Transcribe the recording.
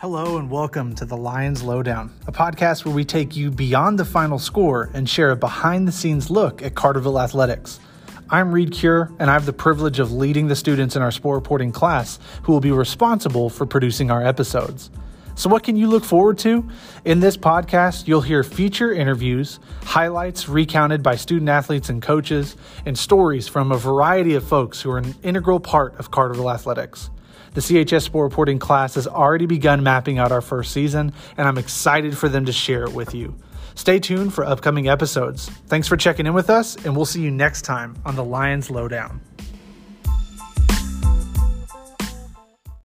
Hello and welcome to the Lions Lowdown, a podcast where we take you beyond the final score and share a behind the scenes look at Carterville athletics. I'm Reed Cure, and I have the privilege of leading the students in our sport reporting class who will be responsible for producing our episodes. So, what can you look forward to? In this podcast, you'll hear feature interviews, highlights recounted by student athletes and coaches, and stories from a variety of folks who are an integral part of Carterville athletics. The CHS Sport Reporting class has already begun mapping out our first season, and I'm excited for them to share it with you. Stay tuned for upcoming episodes. Thanks for checking in with us, and we'll see you next time on the Lions Lowdown.